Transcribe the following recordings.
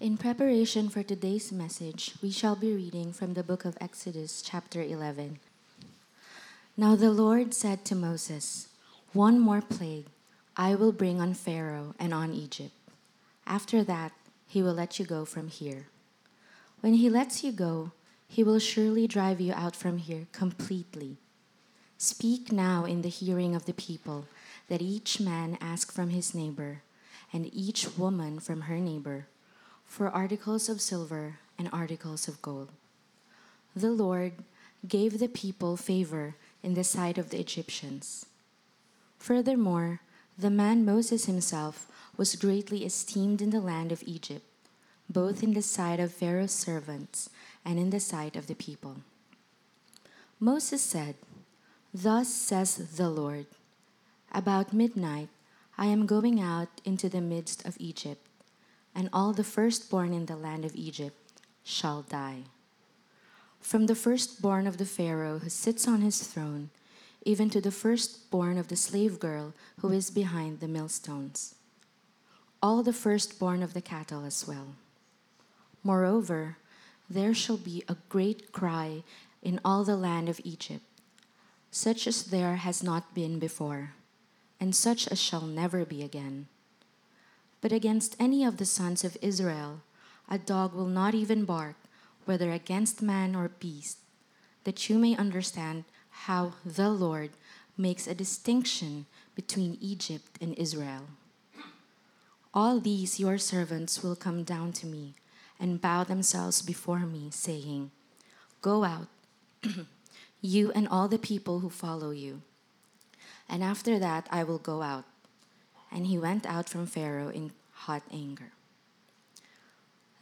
In preparation for today's message, we shall be reading from the book of Exodus, chapter 11. Now the Lord said to Moses, One more plague I will bring on Pharaoh and on Egypt. After that, he will let you go from here. When he lets you go, he will surely drive you out from here completely. Speak now in the hearing of the people, that each man ask from his neighbor, and each woman from her neighbor for articles of silver and articles of gold. The Lord gave the people favor in the sight of the Egyptians. Furthermore, the man Moses himself was greatly esteemed in the land of Egypt, both in the sight of Pharaoh's servants and in the sight of the people. Moses said, Thus says the Lord About midnight I am going out into the midst of Egypt and all the firstborn in the land of Egypt shall die. From the firstborn of the Pharaoh who sits on his throne, even to the firstborn of the slave girl who is behind the millstones, all the firstborn of the cattle as well. Moreover, there shall be a great cry in all the land of Egypt, such as there has not been before, and such as shall never be again but against any of the sons of Israel, a dog will not even bark, whether against man or beast, that you may understand how the Lord makes a distinction between Egypt and Israel. All these your servants will come down to me and bow themselves before me, saying, Go out, you and all the people who follow you. And after that I will go out and he went out from Pharaoh in hot anger.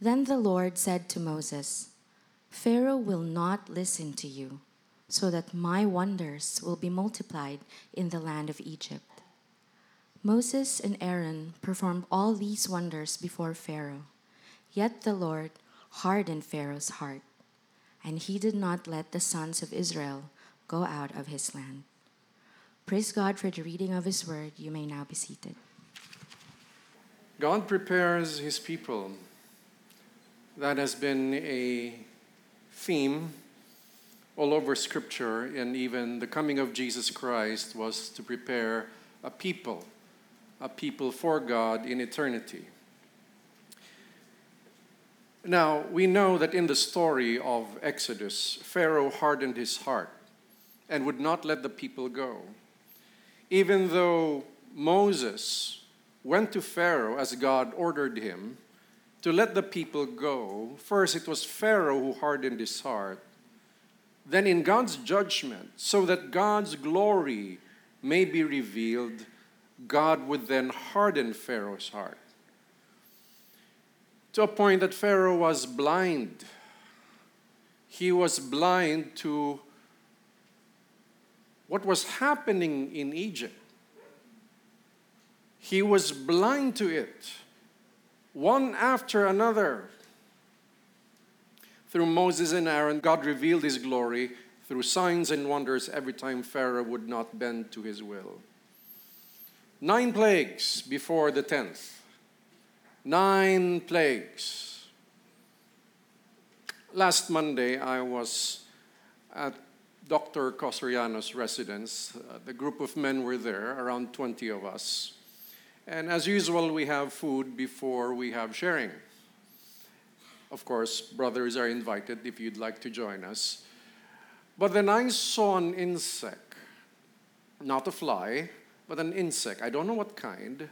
Then the Lord said to Moses, Pharaoh will not listen to you, so that my wonders will be multiplied in the land of Egypt. Moses and Aaron performed all these wonders before Pharaoh. Yet the Lord hardened Pharaoh's heart, and he did not let the sons of Israel go out of his land. Praise God for the reading of his word. You may now be seated. God prepares his people. That has been a theme all over Scripture, and even the coming of Jesus Christ was to prepare a people, a people for God in eternity. Now, we know that in the story of Exodus, Pharaoh hardened his heart and would not let the people go. Even though Moses went to Pharaoh as God ordered him to let the people go. First, it was Pharaoh who hardened his heart. Then, in God's judgment, so that God's glory may be revealed, God would then harden Pharaoh's heart to a point that Pharaoh was blind. He was blind to what was happening in Egypt. He was blind to it, one after another. Through Moses and Aaron, God revealed his glory through signs and wonders every time Pharaoh would not bend to his will. Nine plagues before the tenth. Nine plagues. Last Monday, I was at Dr. Cosriano's residence. Uh, the group of men were there, around 20 of us. And as usual, we have food before we have sharing. Of course, brothers are invited if you'd like to join us. But then I saw an insect, not a fly, but an insect. I don't know what kind.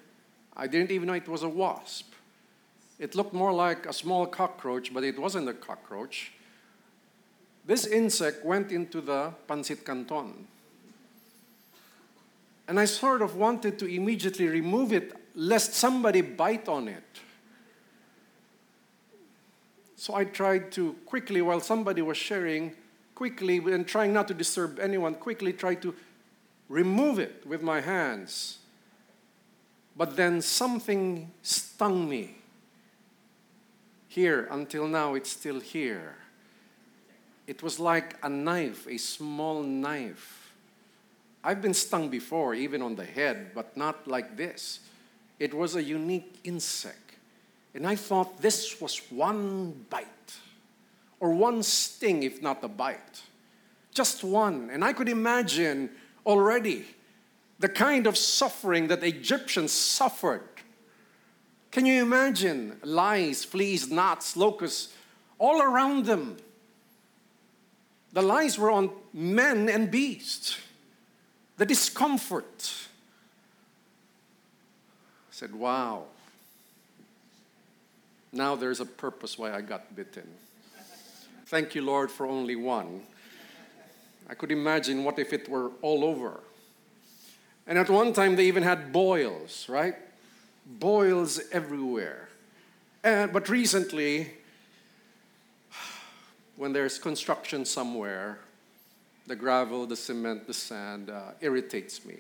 I didn't even know it was a wasp. It looked more like a small cockroach, but it wasn't a cockroach. This insect went into the pancit canton. And I sort of wanted to immediately remove it lest somebody bite on it. So I tried to quickly, while somebody was sharing, quickly, and trying not to disturb anyone, quickly try to remove it with my hands. But then something stung me. Here, until now, it's still here. It was like a knife, a small knife I've been stung before, even on the head, but not like this. It was a unique insect. And I thought this was one bite, or one sting, if not a bite. Just one. And I could imagine already the kind of suffering that Egyptians suffered. Can you imagine lice, fleas, gnats, locusts all around them? The lies were on men and beasts. The discomfort. I said, wow. Now there's a purpose why I got bitten. Thank you, Lord, for only one. I could imagine what if it were all over. And at one time, they even had boils, right? Boils everywhere. And, but recently, when there's construction somewhere, the gravel, the cement, the sand uh, irritates me.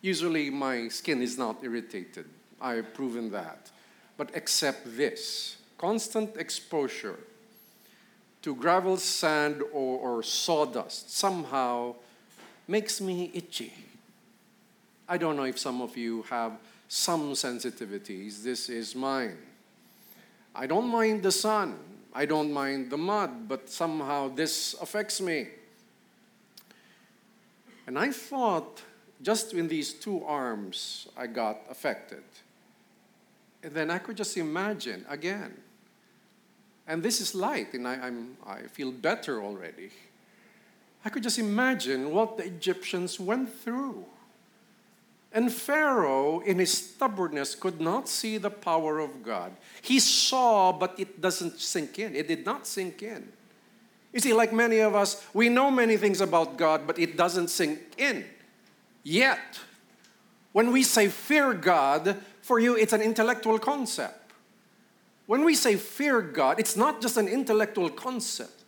Usually, my skin is not irritated. I have proven that. But except this constant exposure to gravel, sand, or, or sawdust somehow makes me itchy. I don't know if some of you have some sensitivities. This is mine. I don't mind the sun. I don't mind the mud, but somehow this affects me. And I thought just in these two arms I got affected. And then I could just imagine again. And this is light, and I, I'm, I feel better already. I could just imagine what the Egyptians went through. And Pharaoh, in his stubbornness, could not see the power of God. He saw, but it doesn't sink in. It did not sink in. You see, like many of us, we know many things about God, but it doesn't sink in. Yet, when we say fear God, for you it's an intellectual concept. When we say fear God, it's not just an intellectual concept,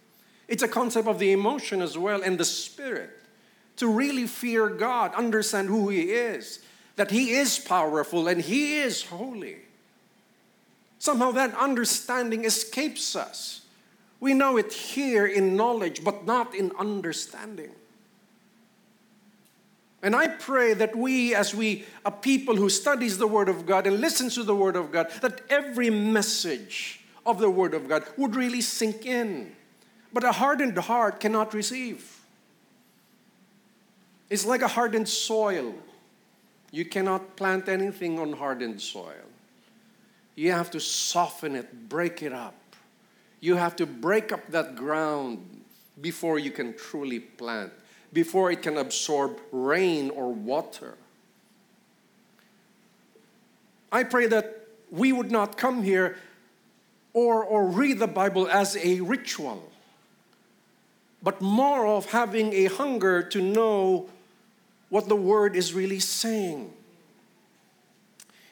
it's a concept of the emotion as well and the spirit to really fear God, understand who He is, that He is powerful and He is holy. Somehow that understanding escapes us. We know it here in knowledge, but not in understanding. And I pray that we, as we, a people who studies the Word of God and listens to the Word of God, that every message of the Word of God would really sink in. But a hardened heart cannot receive. It's like a hardened soil. You cannot plant anything on hardened soil. You have to soften it, break it up. You have to break up that ground before you can truly plant, before it can absorb rain or water. I pray that we would not come here or, or read the Bible as a ritual, but more of having a hunger to know what the word is really saying.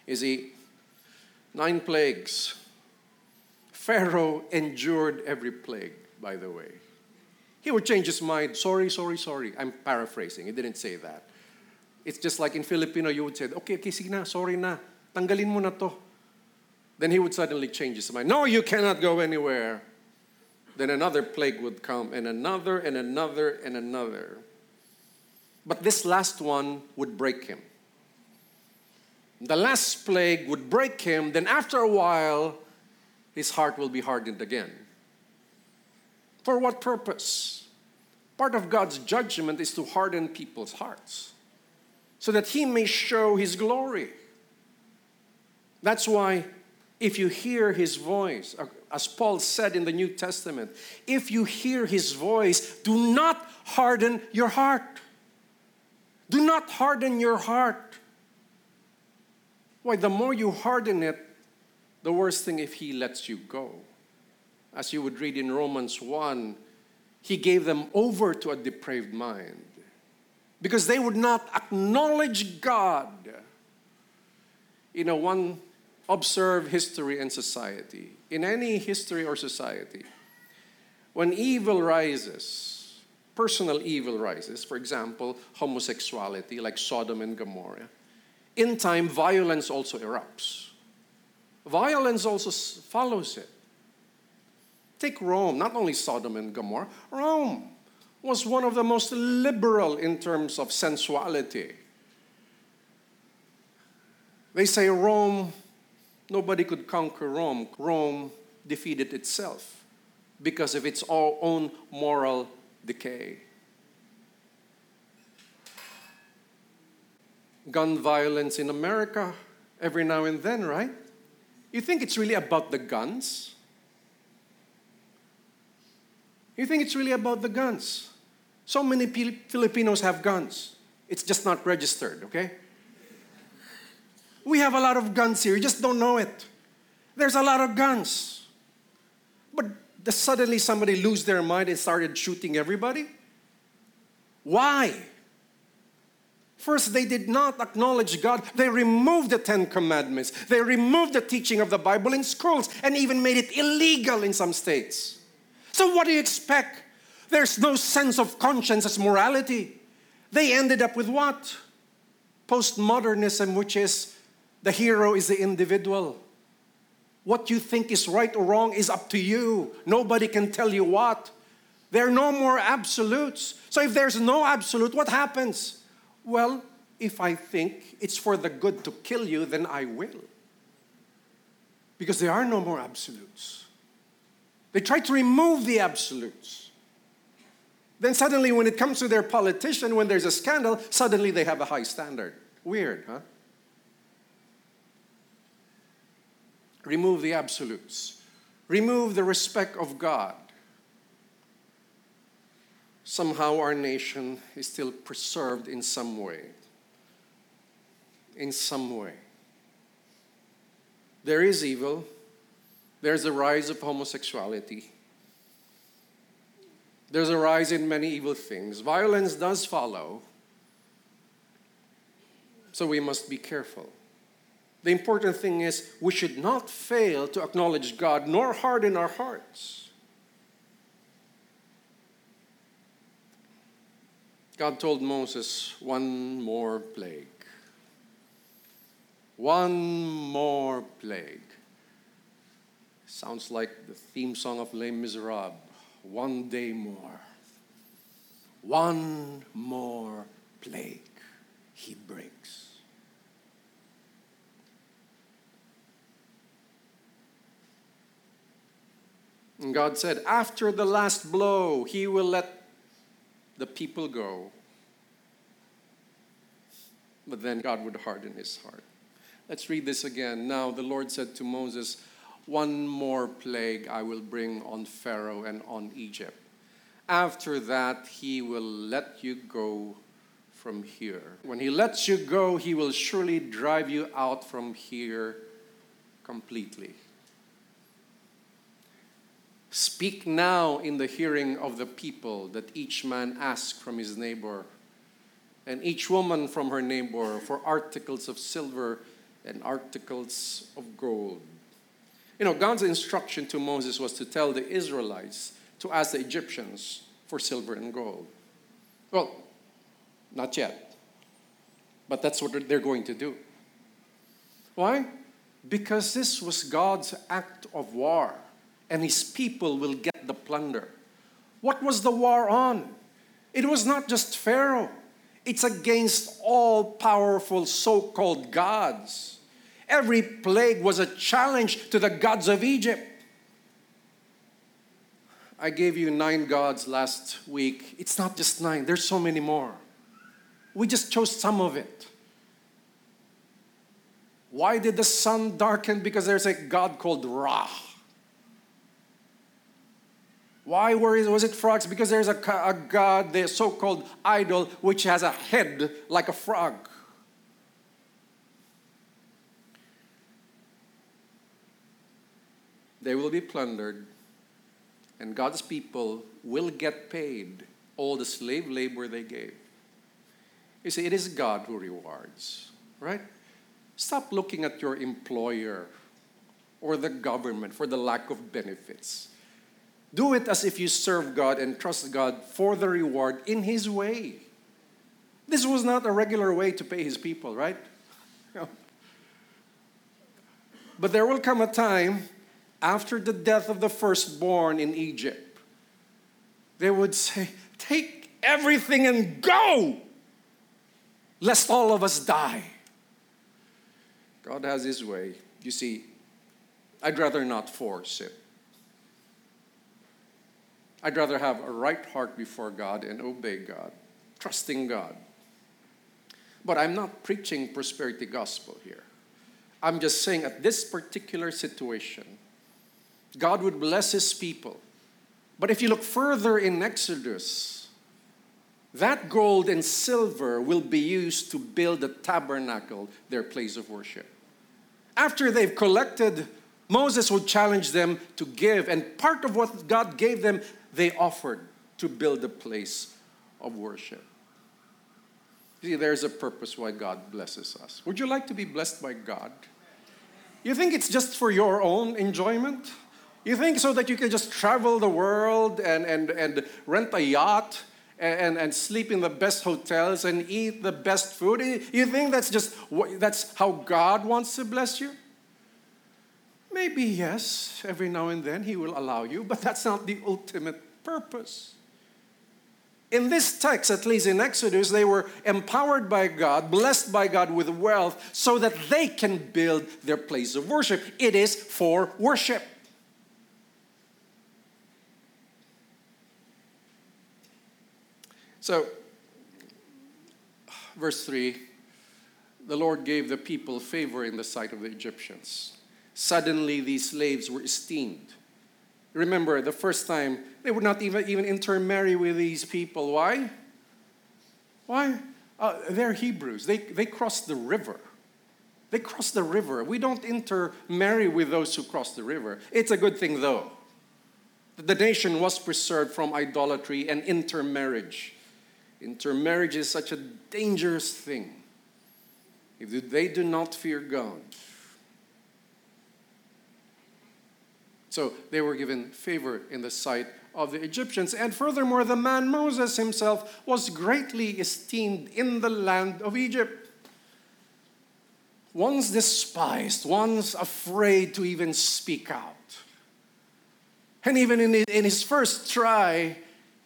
You see, nine plagues. Pharaoh endured every plague, by the way. He would change his mind. Sorry, sorry, sorry. I'm paraphrasing. He didn't say that. It's just like in Filipino, you would say, okay, okay, sige na, sorry na. Tanggalin mo na to. Then he would suddenly change his mind. No, you cannot go anywhere. Then another plague would come, and another, and another, and another. But this last one would break him. The last plague would break him, then after a while, his heart will be hardened again. For what purpose? Part of God's judgment is to harden people's hearts so that He may show His glory. That's why, if you hear His voice, uh, as Paul said in the New Testament, if you hear His voice, do not harden your heart. Do not harden your heart. Why, the more you harden it, the worse thing if he lets you go. As you would read in Romans 1, he gave them over to a depraved mind because they would not acknowledge God. You know, one observe history and society. In any history or society, when evil rises, personal evil rises, for example, homosexuality, like Sodom and Gomorrah, in time, violence also erupts. Violence also follows it. Take Rome, not only Sodom and Gomorrah, Rome was one of the most liberal in terms of sensuality. They say Rome Nobody could conquer Rome. Rome defeated itself because of its own moral decay. Gun violence in America every now and then, right? You think it's really about the guns? You think it's really about the guns? So many Filipinos have guns. It's just not registered, okay? We have a lot of guns here, you just don't know it. There's a lot of guns. But suddenly somebody lose their mind and started shooting everybody? Why? First, they did not acknowledge God. They removed the Ten Commandments. They removed the teaching of the Bible in schools and even made it illegal in some states. So, what do you expect? There's no sense of conscience as morality. They ended up with what? Postmodernism, which is the hero is the individual. What you think is right or wrong is up to you. Nobody can tell you what. There are no more absolutes. So if there's no absolute, what happens? Well, if I think it's for the good to kill you, then I will. Because there are no more absolutes. They try to remove the absolutes. Then suddenly, when it comes to their politician, when there's a scandal, suddenly they have a high standard. Weird, huh? Remove the absolutes. Remove the respect of God. Somehow our nation is still preserved in some way. In some way. There is evil. There's a rise of homosexuality. There's a rise in many evil things. Violence does follow. So we must be careful. The important thing is we should not fail to acknowledge God nor harden our hearts. God told Moses one more plague. One more plague. Sounds like the theme song of Les Miserables one day more. One more plague he brings. And God said, after the last blow, he will let the people go. But then God would harden his heart. Let's read this again. Now the Lord said to Moses, one more plague I will bring on Pharaoh and on Egypt. After that, he will let you go from here. When he lets you go, he will surely drive you out from here completely. Speak now in the hearing of the people that each man ask from his neighbor, and each woman from her neighbor for articles of silver and articles of gold you know, God's instruction to Moses was to tell the Israelites to ask the Egyptians for silver and gold. Well, not yet. But that's what they're going to do. Why? Because this was God's act of war, and his people will get the plunder. What was the war on? It was not just Pharaoh, it's against all powerful so called gods. Every plague was a challenge to the gods of Egypt. I gave you nine gods last week. It's not just nine, there's so many more. We just chose some of it. Why did the sun darken? Because there's a god called Ra. Why was it frogs? Because there's a, a god, the so called idol, which has a head like a frog. they will be plundered, and God's people will get paid all the slave labor they gave. You see, it is God who rewards, right? Stop looking at your employer or the government for the lack of benefits. Do it as if you serve God and trust God for the reward in His way. This was not a regular way to pay His people, right? But there will come a time after the death of the firstborn in Egypt, they would say, Take everything and go, lest all of us die. God has His way. You see, I'd rather not force it. I'd rather have a right heart before God and obey God, trusting God. But I'm not preaching prosperity gospel here. I'm just saying at this particular situation, God would bless his people. But if you look further in Exodus, that gold and silver will be used to build the tabernacle, their place of worship. After they've collected, Moses would challenge them to give, and part of what God gave them, they offered to build a place of worship. See, there's a purpose why God blesses us. Would you like to be blessed by God? You think it's just for your own enjoyment? You think so that you can just travel the world and, and, and rent a yacht and, and sleep in the best hotels and eat the best food? You think that's just that's how God wants to bless you? Maybe yes, every now and then He will allow you, but that's not the ultimate purpose. In this text, at least in Exodus, they were empowered by God, blessed by God with wealth, so that they can build their place of worship. It is for worship. So, verse 3 the Lord gave the people favor in the sight of the Egyptians. Suddenly, these slaves were esteemed. Remember, the first time, they would not even, even intermarry with these people. Why? Why? Uh, they're Hebrews. They, they crossed the river. They crossed the river. We don't intermarry with those who cross the river. It's a good thing, though. The nation was preserved from idolatry and intermarriage. Intermarriage is such a dangerous thing. If they do not fear God, So they were given favor in the sight of the Egyptians. And furthermore, the man Moses himself was greatly esteemed in the land of Egypt. Once despised, once afraid to even speak out. And even in his first try,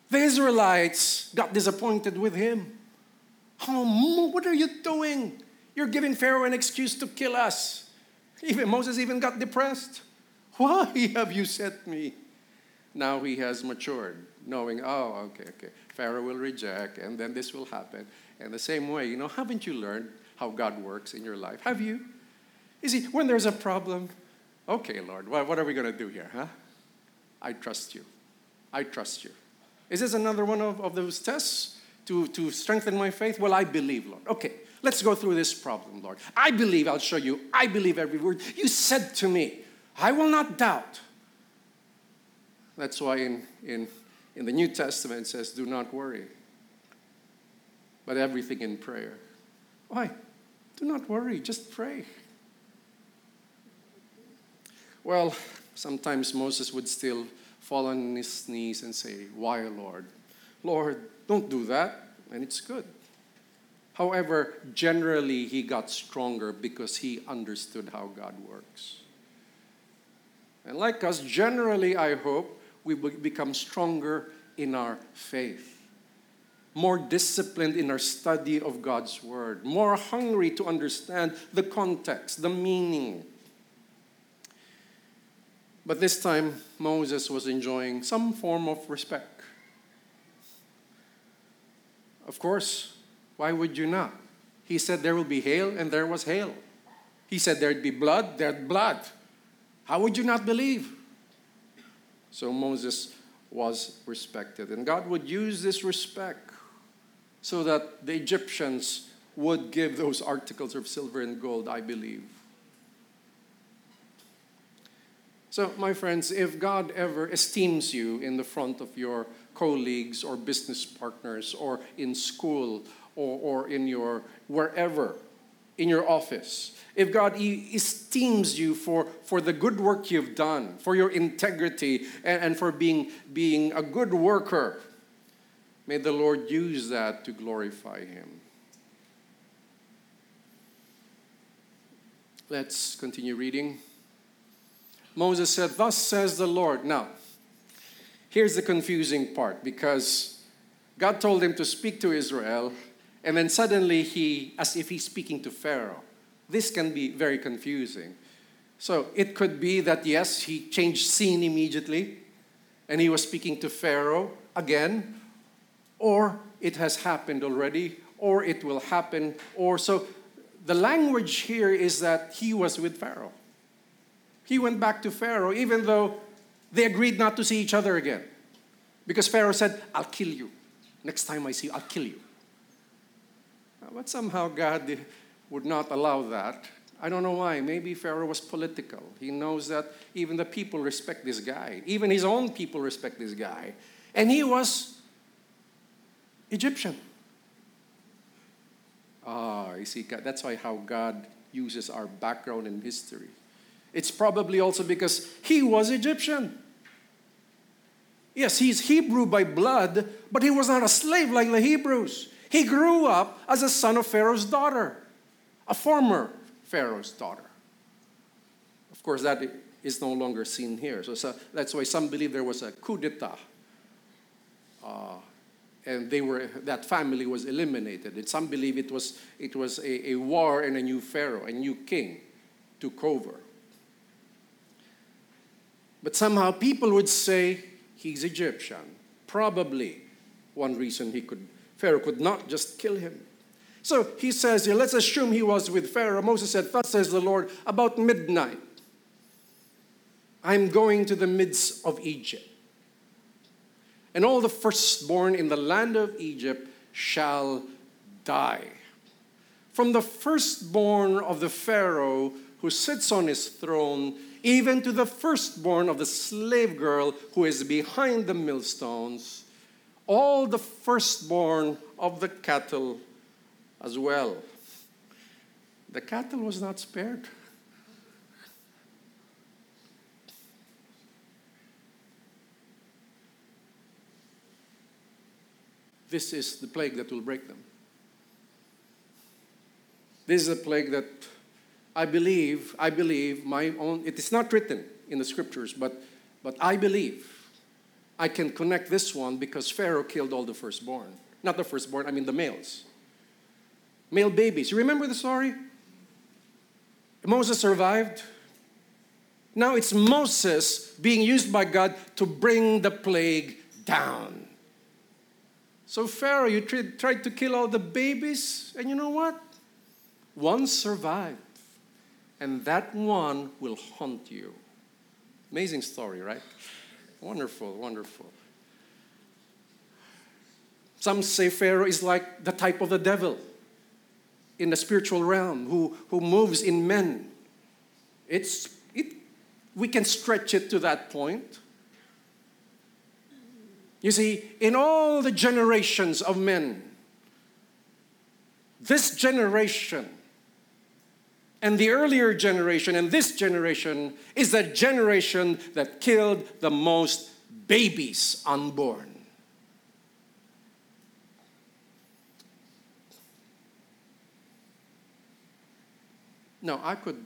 the Israelites got disappointed with him. Oh, what are you doing? You're giving Pharaoh an excuse to kill us. Even Moses even got depressed. Why have you sent me? Now he has matured, knowing, oh, okay, okay, Pharaoh will reject, and then this will happen. And the same way, you know, haven't you learned how God works in your life? Have you? You see, when there's a problem, okay, Lord, what, what are we going to do here, huh? I trust you. I trust you. Is this another one of, of those tests to, to strengthen my faith? Well, I believe, Lord. Okay, let's go through this problem, Lord. I believe, I'll show you. I believe every word you said to me. I will not doubt. That's why in, in, in the New Testament it says, do not worry, but everything in prayer. Why? Do not worry, just pray. Well, sometimes Moses would still fall on his knees and say, Why, Lord? Lord, don't do that. And it's good. However, generally, he got stronger because he understood how God works. And like us, generally, I hope we will become stronger in our faith, more disciplined in our study of God's Word, more hungry to understand the context, the meaning. But this time, Moses was enjoying some form of respect. Of course, why would you not? He said there will be hail, and there was hail. He said there'd be blood, there'd blood. How would you not believe? So Moses was respected. And God would use this respect so that the Egyptians would give those articles of silver and gold, I believe. So, my friends, if God ever esteems you in the front of your colleagues or business partners or in school or, or in your wherever, in your office, if God esteems you for, for the good work you've done, for your integrity, and, and for being, being a good worker, may the Lord use that to glorify Him. Let's continue reading. Moses said, Thus says the Lord. Now, here's the confusing part because God told him to speak to Israel, and then suddenly he, as if he's speaking to Pharaoh. This can be very confusing. So it could be that, yes, he changed scene immediately and he was speaking to Pharaoh again, or it has happened already, or it will happen, or so. The language here is that he was with Pharaoh. He went back to Pharaoh, even though they agreed not to see each other again. Because Pharaoh said, I'll kill you. Next time I see you, I'll kill you. But somehow God would not allow that. I don't know why. Maybe Pharaoh was political. He knows that even the people respect this guy, even his own people respect this guy. And he was Egyptian. Ah, you see, that's why how God uses our background in history. It's probably also because he was Egyptian. Yes, he's Hebrew by blood, but he was not a slave like the Hebrews. He grew up as a son of Pharaoh's daughter, a former Pharaoh's daughter. Of course, that is no longer seen here. So, so that's why some believe there was a coup d'etat. Uh, and they were, that family was eliminated. And some believe it was, it was a, a war and a new pharaoh, a new king took over. But somehow people would say he's Egyptian. Probably one reason he could, Pharaoh could not just kill him. So he says let's assume he was with Pharaoh. Moses said, Thus says the Lord, about midnight, I'm going to the midst of Egypt. And all the firstborn in the land of Egypt shall die. From the firstborn of the Pharaoh who sits on his throne, even to the firstborn of the slave girl who is behind the millstones, all the firstborn of the cattle as well. The cattle was not spared. This is the plague that will break them. This is a plague that I believe, I believe my own, it is not written in the scriptures, but, but I believe I can connect this one because Pharaoh killed all the firstborn. Not the firstborn, I mean the males male babies. You remember the story? Moses survived. Now it's Moses being used by God to bring the plague down. So, Pharaoh, you tried to kill all the babies, and you know what? One survived, and that one will haunt you. Amazing story, right? Wonderful, wonderful. Some say Pharaoh is like the type of the devil in the spiritual realm, who, who moves in men. It's, it, we can stretch it to that point. You see, in all the generations of men, this generation and the earlier generation and this generation is the generation that killed the most babies unborn. Now, I could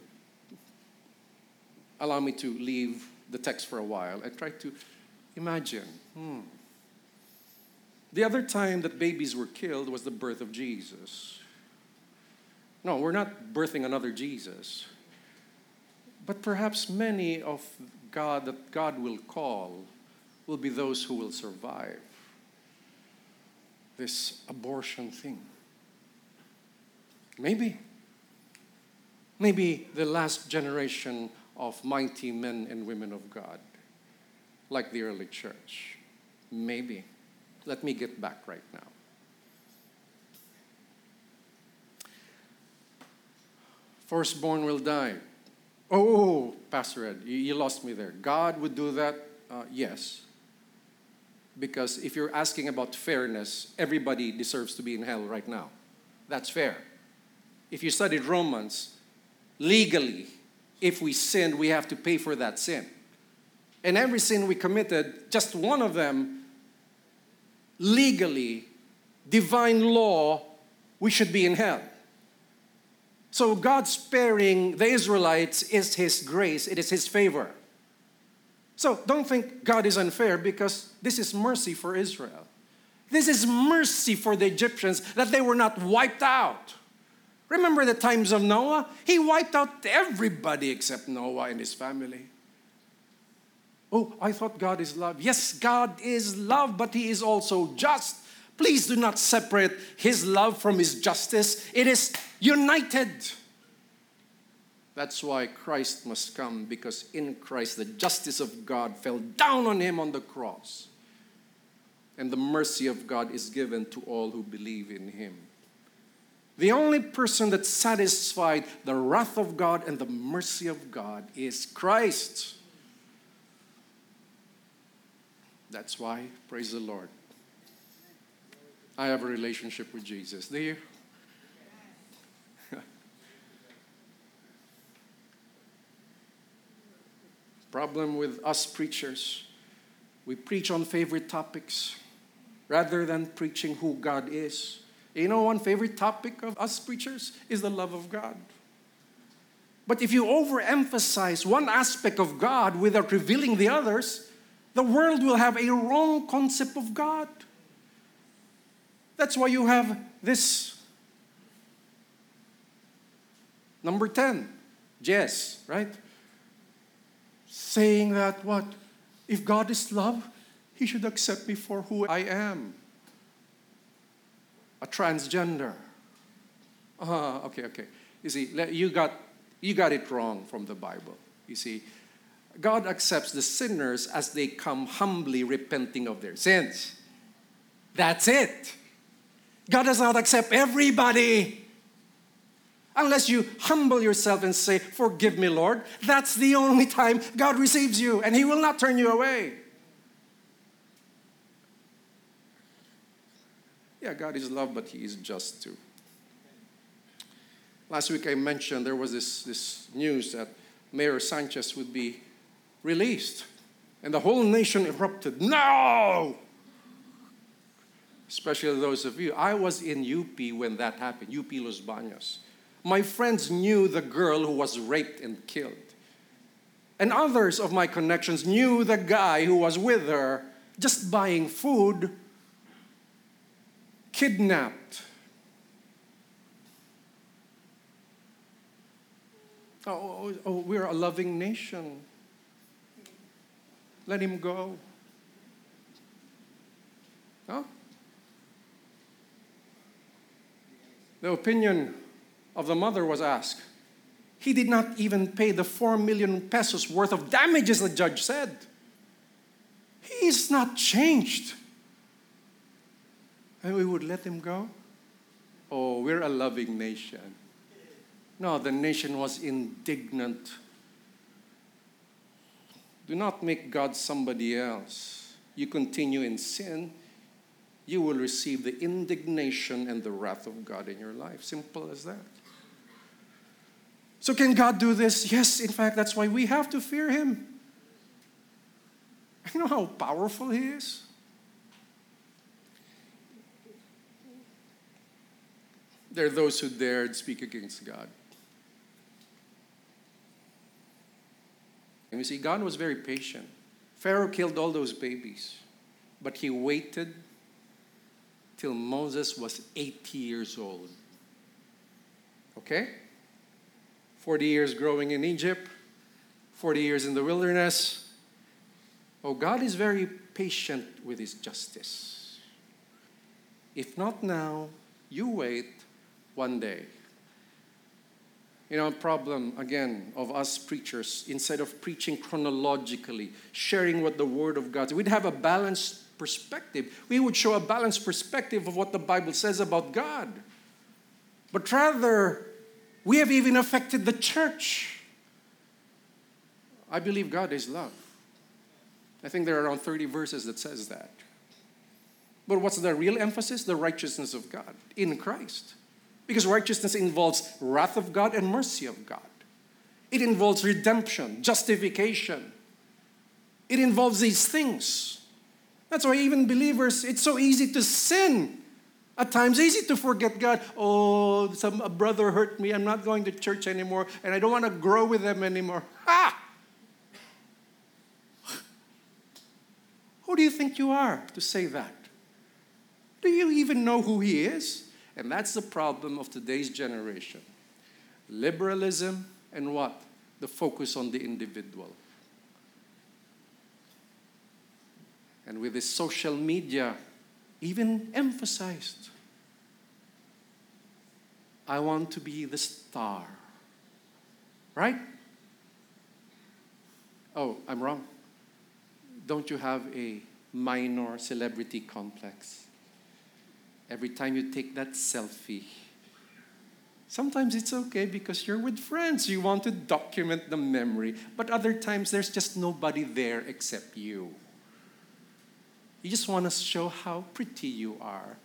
allow me to leave the text for a while and try to imagine. Hmm. The other time that babies were killed was the birth of Jesus. No, we're not birthing another Jesus. But perhaps many of God that God will call will be those who will survive this abortion thing. Maybe maybe the last generation of mighty men and women of God, like the early church. Maybe. Let me get back right now. Firstborn will die. Oh, Pastor Ed, you lost me there. God would do that? Uh, yes. Because if you're asking about fairness, everybody deserves to be in hell right now. That's fair. If you studied Romans, legally, if we sin, we have to pay for that sin. And every sin we committed, just one of them, legally, divine law, we should be in hell. So God sparing the Israelites is His grace, it is His favor. So don't think God is unfair because this is mercy for Israel. This is mercy for the Egyptians that they were not wiped out. Remember the times of Noah? He wiped out everybody except Noah and his family. Oh, I thought God is love. Yes, God is love, but He is also just. Please do not separate His love from His justice. It is united. That's why Christ must come, because in Christ the justice of God fell down on Him on the cross. And the mercy of God is given to all who believe in Him. The only person that satisfied the wrath of God and the mercy of God is Christ. That's why, praise the Lord, I have a relationship with Jesus. Do you? Problem with us preachers, we preach on favorite topics rather than preaching who God is. You know, one favorite topic of us preachers is the love of God. But if you overemphasize one aspect of God without revealing the others, the world will have a wrong concept of God. That's why you have this number 10, Jess, right? Saying that what? If God is love, he should accept me for who I am. A transgender. Uh, okay, okay. You see, you got, you got it wrong from the Bible. You see, God accepts the sinners as they come humbly repenting of their sins. That's it. God does not accept everybody. Unless you humble yourself and say, Forgive me, Lord. That's the only time God receives you, and He will not turn you away. Yeah, God is love, but He is just too. Last week I mentioned there was this, this news that Mayor Sanchez would be released. And the whole nation erupted. No! Especially those of you. I was in UP when that happened, UP Los Baños. My friends knew the girl who was raped and killed. And others of my connections knew the guy who was with her just buying food, kidnapped. Oh, oh, oh, oh we're a loving nation. Let him go. Huh? The opinion of the mother was asked. He did not even pay the 4 million pesos worth of damages, the judge said. He's not changed. And we would let him go? Oh, we're a loving nation. No, the nation was indignant do not make God somebody else. You continue in sin, you will receive the indignation and the wrath of God in your life. Simple as that. So, can God do this? Yes, in fact, that's why we have to fear Him. You know how powerful He is? There are those who dared speak against God. And you see, God was very patient. Pharaoh killed all those babies, but he waited till Moses was 80 years old. Okay? 40 years growing in Egypt, 40 years in the wilderness. Oh, God is very patient with his justice. If not now, you wait one day. You know, a problem, again, of us preachers, instead of preaching chronologically, sharing what the Word of God, we'd have a balanced perspective. We would show a balanced perspective of what the Bible says about God. But rather, we have even affected the church. I believe God is love. I think there are around 30 verses that says that. But what's the real emphasis? The righteousness of God in Christ. Because righteousness involves wrath of God and mercy of God. It involves redemption, justification. It involves these things. That's why even believers, it's so easy to sin. At times, easy to forget God. Oh, some a brother hurt me. I'm not going to church anymore, and I don't want to grow with them anymore. Ah! Who do you think you are to say that? Do you even know who he is? And that's the problem of today's generation. Liberalism and what? The focus on the individual. And with this social media, even emphasized. I want to be the star. Right? Oh, I'm wrong. Don't you have a minor celebrity complex? Every time you take that selfie, sometimes it's okay because you're with friends. You want to document the memory. But other times, there's just nobody there except you. You just want to show how pretty you are.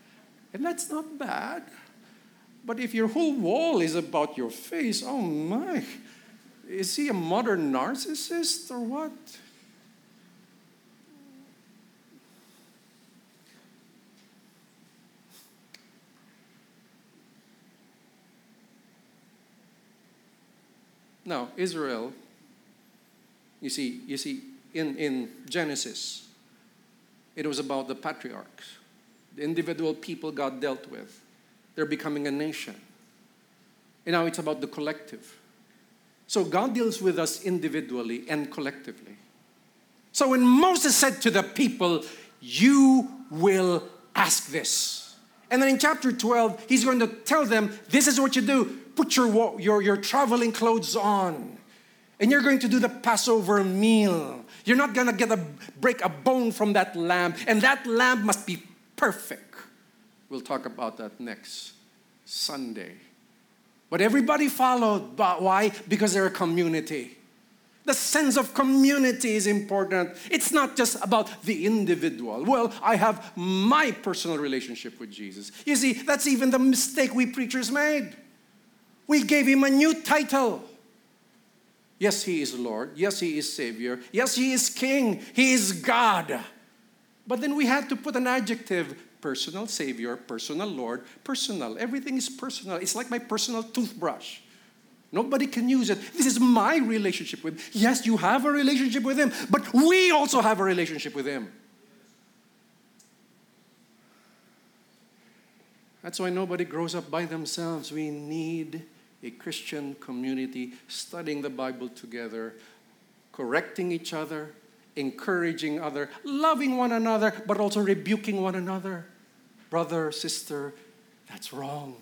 And that's not bad. But if your whole wall is about your face, oh my, is he a modern narcissist or what? Now, Israel, you see, you see, in, in Genesis, it was about the patriarchs, the individual people God dealt with. They're becoming a nation. And now it's about the collective. So God deals with us individually and collectively. So when Moses said to the people, You will ask this. And then in chapter 12, he's going to tell them, This is what you do. Put your, your, your traveling clothes on. And you're going to do the Passover meal. You're not going to get a break a bone from that lamb, and that lamb must be perfect. We'll talk about that next Sunday. But everybody followed. But why? Because they're a community. The sense of community is important. It's not just about the individual. Well, I have my personal relationship with Jesus. You see, that's even the mistake we preachers made. We gave him a new title. Yes, he is Lord. Yes, he is Savior. Yes, he is King. He is God. But then we had to put an adjective personal Savior, personal Lord, personal. Everything is personal. It's like my personal toothbrush. Nobody can use it. This is my relationship with. him. Yes, you have a relationship with Him, but we also have a relationship with Him. That's why nobody grows up by themselves. We need a Christian community studying the Bible together, correcting each other, encouraging other, loving one another, but also rebuking one another. Brother, sister, that's wrong.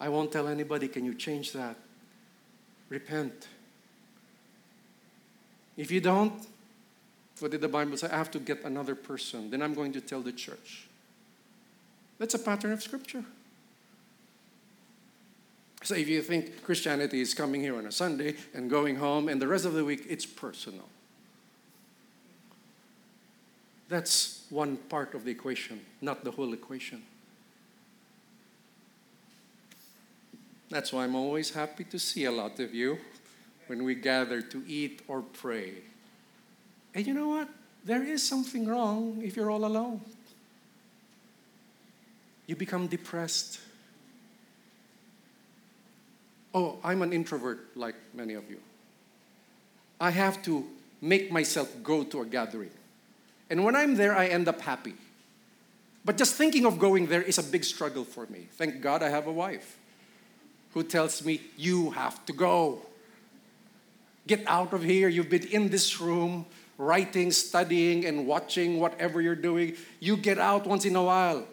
I won't tell anybody, can you change that? Repent. If you don't, what did the Bible say? I have to get another person. Then I'm going to tell the church. That's a pattern of Scripture. So if you think Christianity is coming here on a Sunday and going home and the rest of the week, it's personal. That's one part of the equation, not the whole equation. That's why I'm always happy to see a lot of you when we gather to eat or pray. And you know what? There is something wrong if you're all alone. You become depressed. Oh, I'm an introvert like many of you. I have to make myself go to a gathering. And when I'm there, I end up happy. But just thinking of going there is a big struggle for me. Thank God I have a wife who tells me, You have to go. Get out of here. You've been in this room writing, studying, and watching whatever you're doing. You get out once in a while.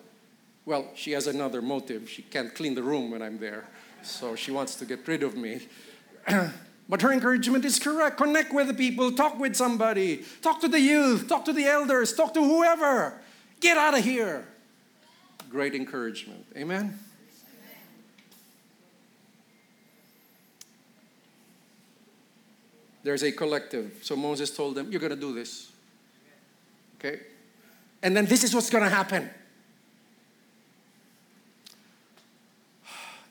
Well, she has another motive. She can't clean the room when I'm there, so she wants to get rid of me. But her encouragement is correct. Connect with the people, talk with somebody, talk to the youth, talk to the elders, talk to whoever. Get out of here. Great encouragement. Amen. There's a collective. So Moses told them, You're going to do this. Okay? And then this is what's going to happen.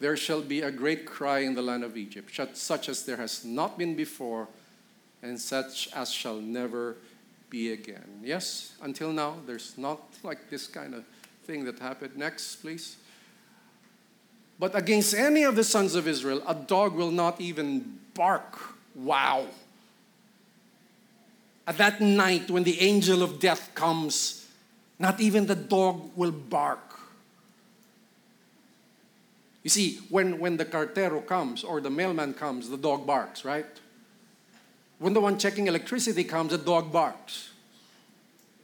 There shall be a great cry in the land of Egypt, such as there has not been before, and such as shall never be again. Yes, until now, there's not like this kind of thing that happened. Next, please. But against any of the sons of Israel, a dog will not even bark. Wow. At that night, when the angel of death comes, not even the dog will bark. You see, when, when the cartero comes or the mailman comes, the dog barks, right? When the one checking electricity comes, the dog barks.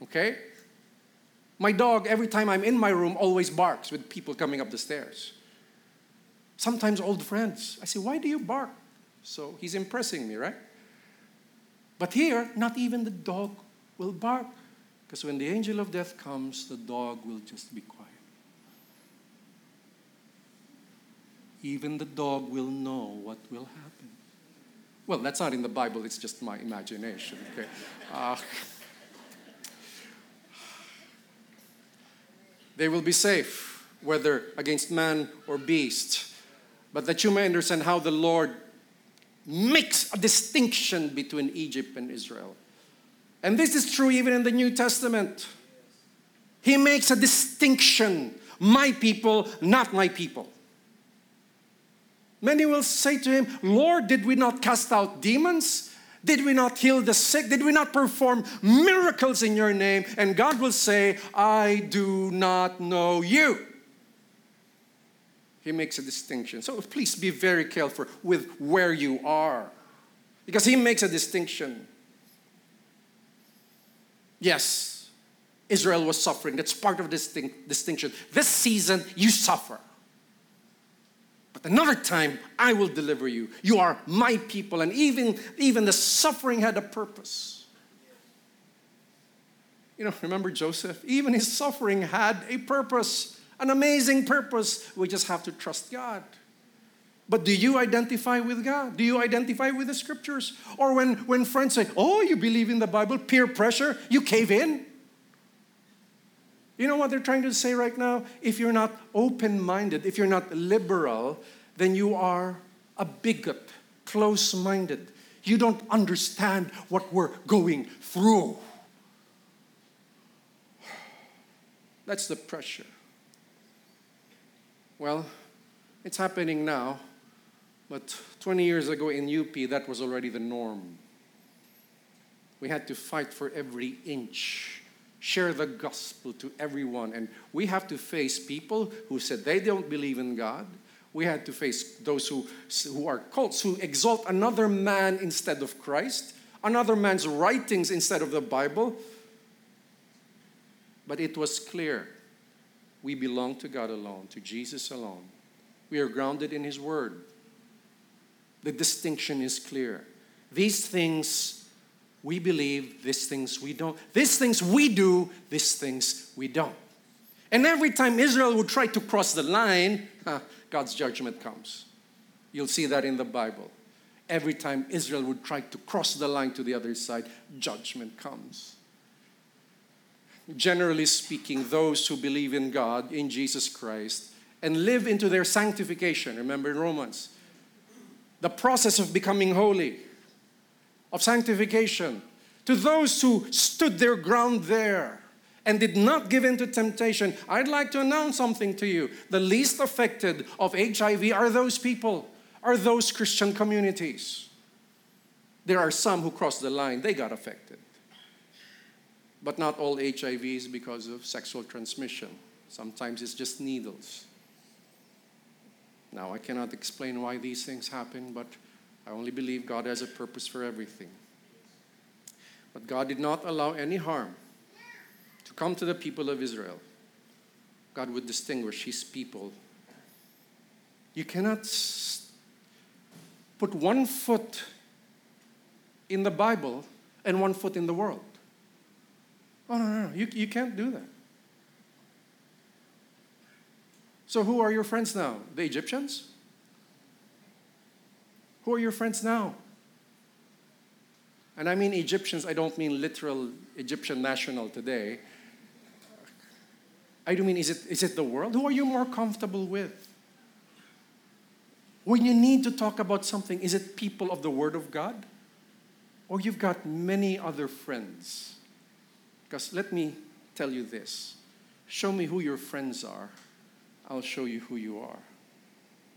Okay? My dog, every time I'm in my room, always barks with people coming up the stairs. Sometimes old friends. I say, Why do you bark? So he's impressing me, right? But here, not even the dog will bark. Because when the angel of death comes, the dog will just be quiet. Even the dog will know what will happen. Well, that's not in the Bible, it's just my imagination, okay? Uh, they will be safe, whether against man or beast. But that you may understand how the Lord makes a distinction between Egypt and Israel. And this is true even in the New Testament. He makes a distinction my people, not my people. Many will say to him, Lord, did we not cast out demons? Did we not heal the sick? Did we not perform miracles in your name? And God will say, I do not know you. He makes a distinction. So please be very careful with where you are. Because he makes a distinction. Yes, Israel was suffering. That's part of this distinction. This season, you suffer. Another time, I will deliver you. You are my people. And even, even the suffering had a purpose. You know, remember Joseph? Even his suffering had a purpose, an amazing purpose. We just have to trust God. But do you identify with God? Do you identify with the scriptures? Or when, when friends say, Oh, you believe in the Bible, peer pressure, you cave in? You know what they're trying to say right now? If you're not open minded, if you're not liberal, then you are a bigot, close minded. You don't understand what we're going through. That's the pressure. Well, it's happening now, but 20 years ago in UP, that was already the norm. We had to fight for every inch share the gospel to everyone. And we have to face people who said they don't believe in God. We had to face those who, who are cults, who exalt another man instead of Christ, another man's writings instead of the Bible. But it was clear we belong to God alone, to Jesus alone. We are grounded in His Word. The distinction is clear. These things we believe, these things we don't. These things we do, these things we don't. And every time Israel would try to cross the line, God's judgment comes. You'll see that in the Bible. Every time Israel would try to cross the line to the other side, judgment comes. Generally speaking, those who believe in God, in Jesus Christ, and live into their sanctification, remember in Romans, the process of becoming holy of sanctification, to those who stood their ground there and did not give in to temptation, I'd like to announce something to you. The least affected of HIV are those people, are those Christian communities. There are some who crossed the line, they got affected. But not all HIV is because of sexual transmission. Sometimes it's just needles. Now, I cannot explain why these things happen, but I only believe God has a purpose for everything. But God did not allow any harm to come to the people of Israel. God would distinguish his people. You cannot put one foot in the Bible and one foot in the world. Oh, no, no, no. You, you can't do that. So, who are your friends now? The Egyptians? Who are your friends now? And I mean Egyptians, I don't mean literal Egyptian national today. I do mean, is it, is it the world? Who are you more comfortable with? When you need to talk about something, is it people of the Word of God? Or you've got many other friends? Because let me tell you this show me who your friends are, I'll show you who you are.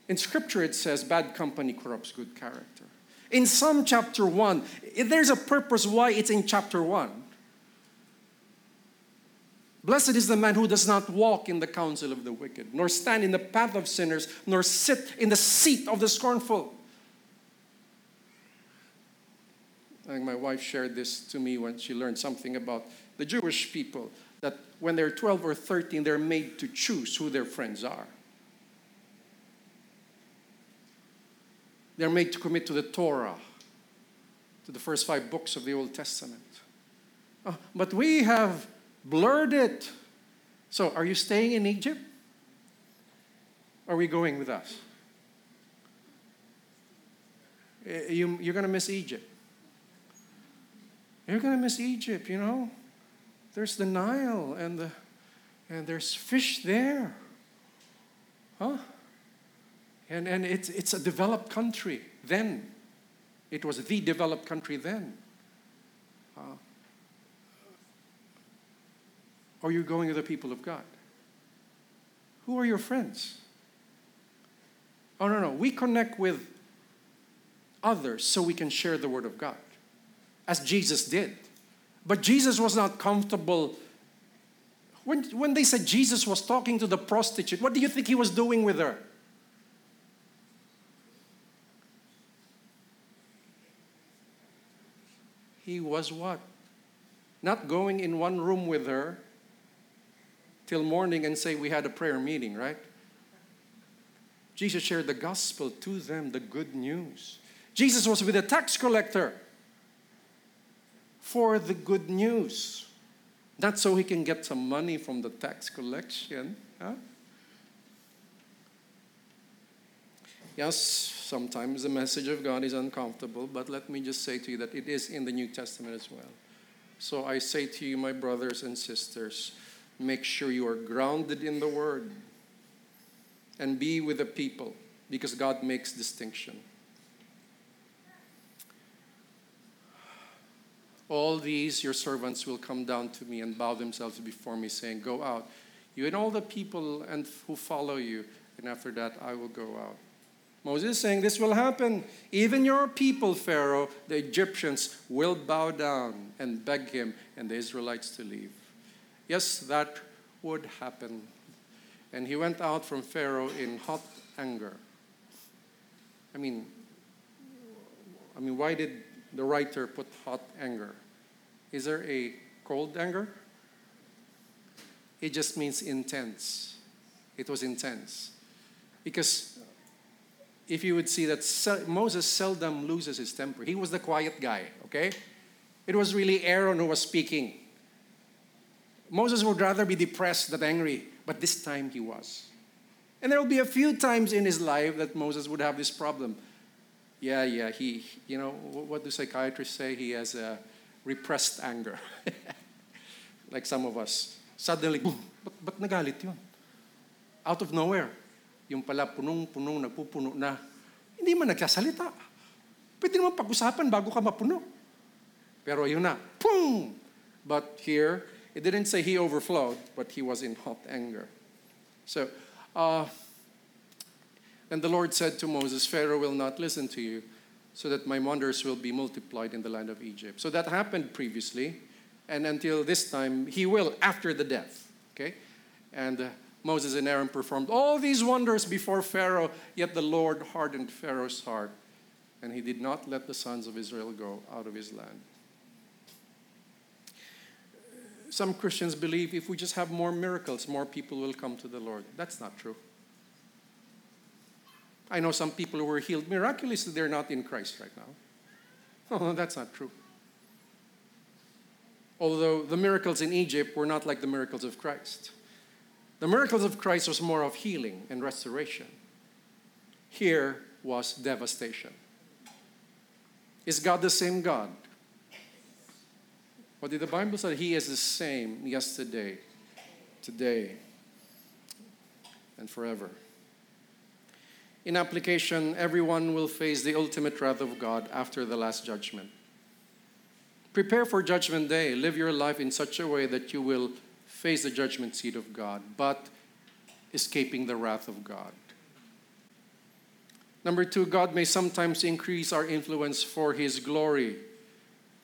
In Scripture, it says bad company corrupts good character. In Psalm chapter 1, there's a purpose why it's in chapter 1. Blessed is the man who does not walk in the counsel of the wicked, nor stand in the path of sinners, nor sit in the seat of the scornful. My wife shared this to me when she learned something about the Jewish people that when they're 12 or 13, they're made to choose who their friends are. They're made to commit to the Torah, to the first five books of the Old Testament. Oh, but we have blurred it. So, are you staying in Egypt? Are we going with us? Eh, you, you're going to miss Egypt. You're going to miss Egypt, you know? There's the Nile and, the, and there's fish there. Huh? And, and it's, it's a developed country then. It was the developed country then. Uh, are you going to the people of God? Who are your friends? Oh, no, no. We connect with others so we can share the Word of God, as Jesus did. But Jesus was not comfortable. When, when they said Jesus was talking to the prostitute, what do you think he was doing with her? He was what? Not going in one room with her till morning and say, We had a prayer meeting, right? Jesus shared the gospel to them, the good news. Jesus was with a tax collector for the good news. Not so he can get some money from the tax collection. Huh? Yes, sometimes the message of God is uncomfortable, but let me just say to you that it is in the New Testament as well. So I say to you, my brothers and sisters, Make sure you are grounded in the Word and be with the people because God makes distinction. All these your servants will come down to me and bow themselves before me, saying, Go out, you and all the people and who follow you, and after that I will go out. Moses is saying, This will happen. Even your people, Pharaoh, the Egyptians, will bow down and beg him and the Israelites to leave. Yes, that would happen. And he went out from Pharaoh in hot anger. I mean, I mean, why did the writer put hot anger? Is there a cold anger? It just means intense. It was intense. Because if you would see that Moses seldom loses his temper, he was the quiet guy, okay? It was really Aaron who was speaking. Moses would rather be depressed than angry, but this time he was. And there will be a few times in his life that Moses would have this problem. Yeah, yeah, he, you know, what do psychiatrists say? He has a repressed anger. like some of us. Suddenly, boom, ba't, ba't nagalit yun? Out of nowhere. Yung pala punong-punong, nagpupuno na. Hindi man nagsasalita. Pwede naman pag-usapan bago ka mapuno. Pero yun na, boom! But here, it didn't say he overflowed, but he was in hot anger. So, uh, and the Lord said to Moses, Pharaoh will not listen to you, so that my wonders will be multiplied in the land of Egypt. So that happened previously, and until this time, he will after the death. Okay? And uh, Moses and Aaron performed all these wonders before Pharaoh, yet the Lord hardened Pharaoh's heart, and he did not let the sons of Israel go out of his land some Christians believe if we just have more miracles, more people will come to the Lord. That's not true. I know some people who were healed miraculously, they're not in Christ right now. Oh, that's not true. Although the miracles in Egypt were not like the miracles of Christ. The miracles of Christ was more of healing and restoration. Here was devastation. Is God the same God? What did the Bible say? He is the same yesterday, today, and forever. In application, everyone will face the ultimate wrath of God after the last judgment. Prepare for Judgment Day. Live your life in such a way that you will face the judgment seat of God, but escaping the wrath of God. Number two, God may sometimes increase our influence for His glory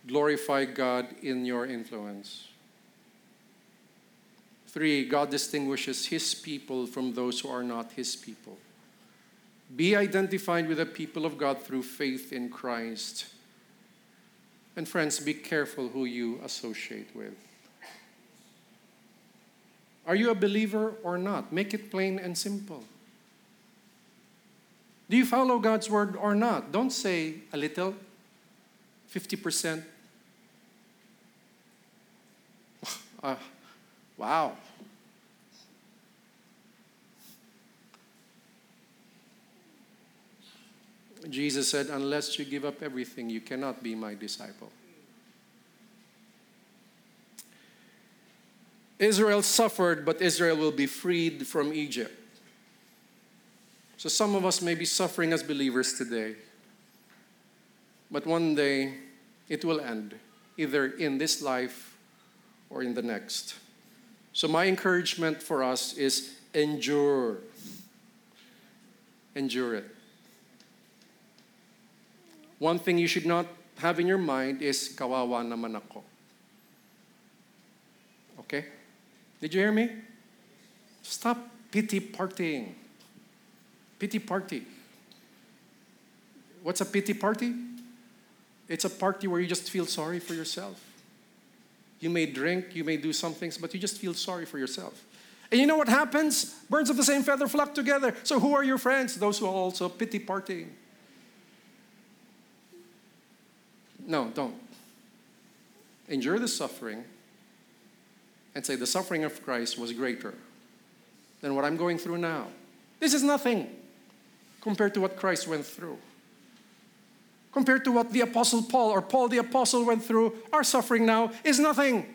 glorify God in your influence. Three, God distinguishes his people from those who are not his people. Be identified with the people of God through faith in Christ. And friends, be careful who you associate with. Are you a believer or not? Make it plain and simple. Do you follow God's word or not? Don't say a little, 50%. Uh, wow. Jesus said, Unless you give up everything, you cannot be my disciple. Israel suffered, but Israel will be freed from Egypt. So some of us may be suffering as believers today, but one day it will end, either in this life or in the next. So my encouragement for us is endure. Endure it. One thing you should not have in your mind is kawawa naman ako. Okay? Did you hear me? Stop pity partying. Pity party. What's a pity party? It's a party where you just feel sorry for yourself. You may drink, you may do some things, but you just feel sorry for yourself. And you know what happens? Birds of the same feather flock together. So who are your friends? Those who are also pity partying. No, don't. Endure the suffering and say, the suffering of Christ was greater than what I'm going through now. This is nothing compared to what Christ went through. Compared to what the Apostle Paul or Paul the Apostle went through, our suffering now is nothing.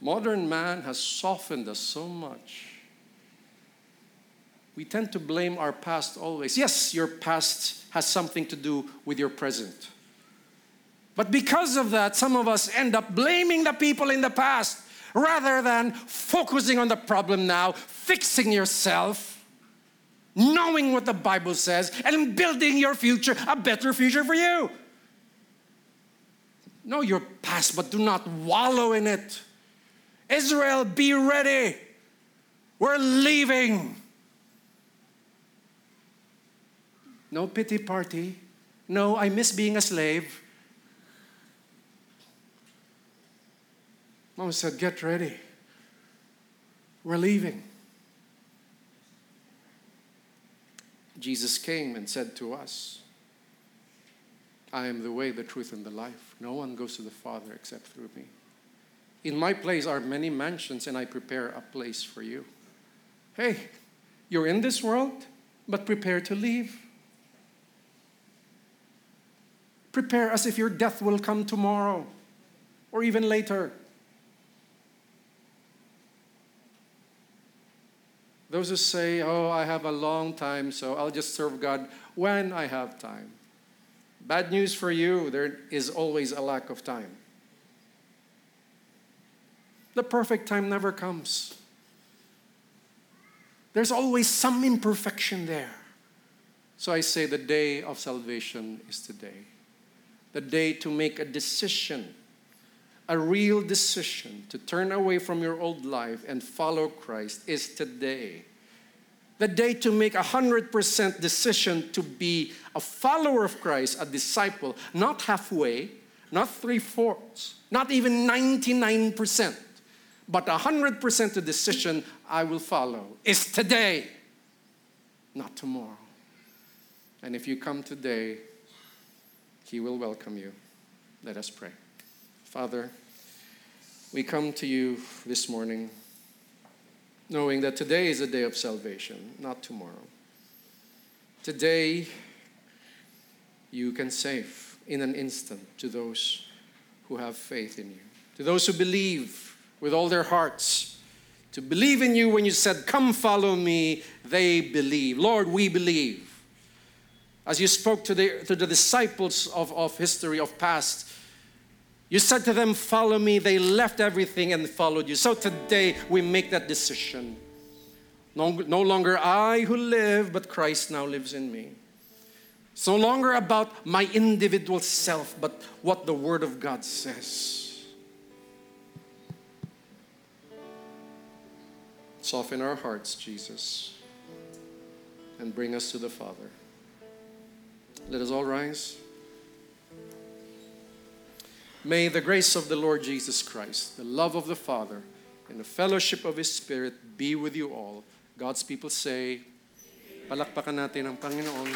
Modern man has softened us so much we tend to blame our past always. Yes, your past has something to do with your present. But because of that, some of us end up blaming the people in the past rather than focusing on the problem now, fixing yourself, knowing what the Bible says, and building your future, a better future for you. Know your past, but do not wallow in it. Israel, be ready. We're leaving. No pity party. No, I miss being a slave. Mom said, Get ready. We're leaving. Jesus came and said to us, I am the way, the truth, and the life. No one goes to the Father except through me. In my place are many mansions, and I prepare a place for you. Hey, you're in this world, but prepare to leave. Prepare as if your death will come tomorrow or even later. Those who say, Oh, I have a long time, so I'll just serve God when I have time. Bad news for you, there is always a lack of time. The perfect time never comes. There's always some imperfection there. So I say the day of salvation is today the day to make a decision, a real decision to turn away from your old life and follow Christ is today. The day to make a 100% decision to be a follower of Christ, a disciple, not halfway, not three fourths, not even 99%, but a 100% the decision I will follow is today, not tomorrow. And if you come today, he will welcome you. Let us pray. Father, we come to you this morning knowing that today is a day of salvation, not tomorrow. Today, you can save in an instant to those who have faith in you, to those who believe with all their hearts. To believe in you when you said, Come follow me, they believe. Lord, we believe. As you spoke to the, to the disciples of, of history, of past, you said to them, Follow me. They left everything and followed you. So today we make that decision. No, no longer I who live, but Christ now lives in me. It's no longer about my individual self, but what the Word of God says. Soften our hearts, Jesus, and bring us to the Father. Let us all rise. May the grace of the Lord Jesus Christ, the love of the Father, and the fellowship of His Spirit be with you all. God's people say, palakpakan natin ang Panginoon.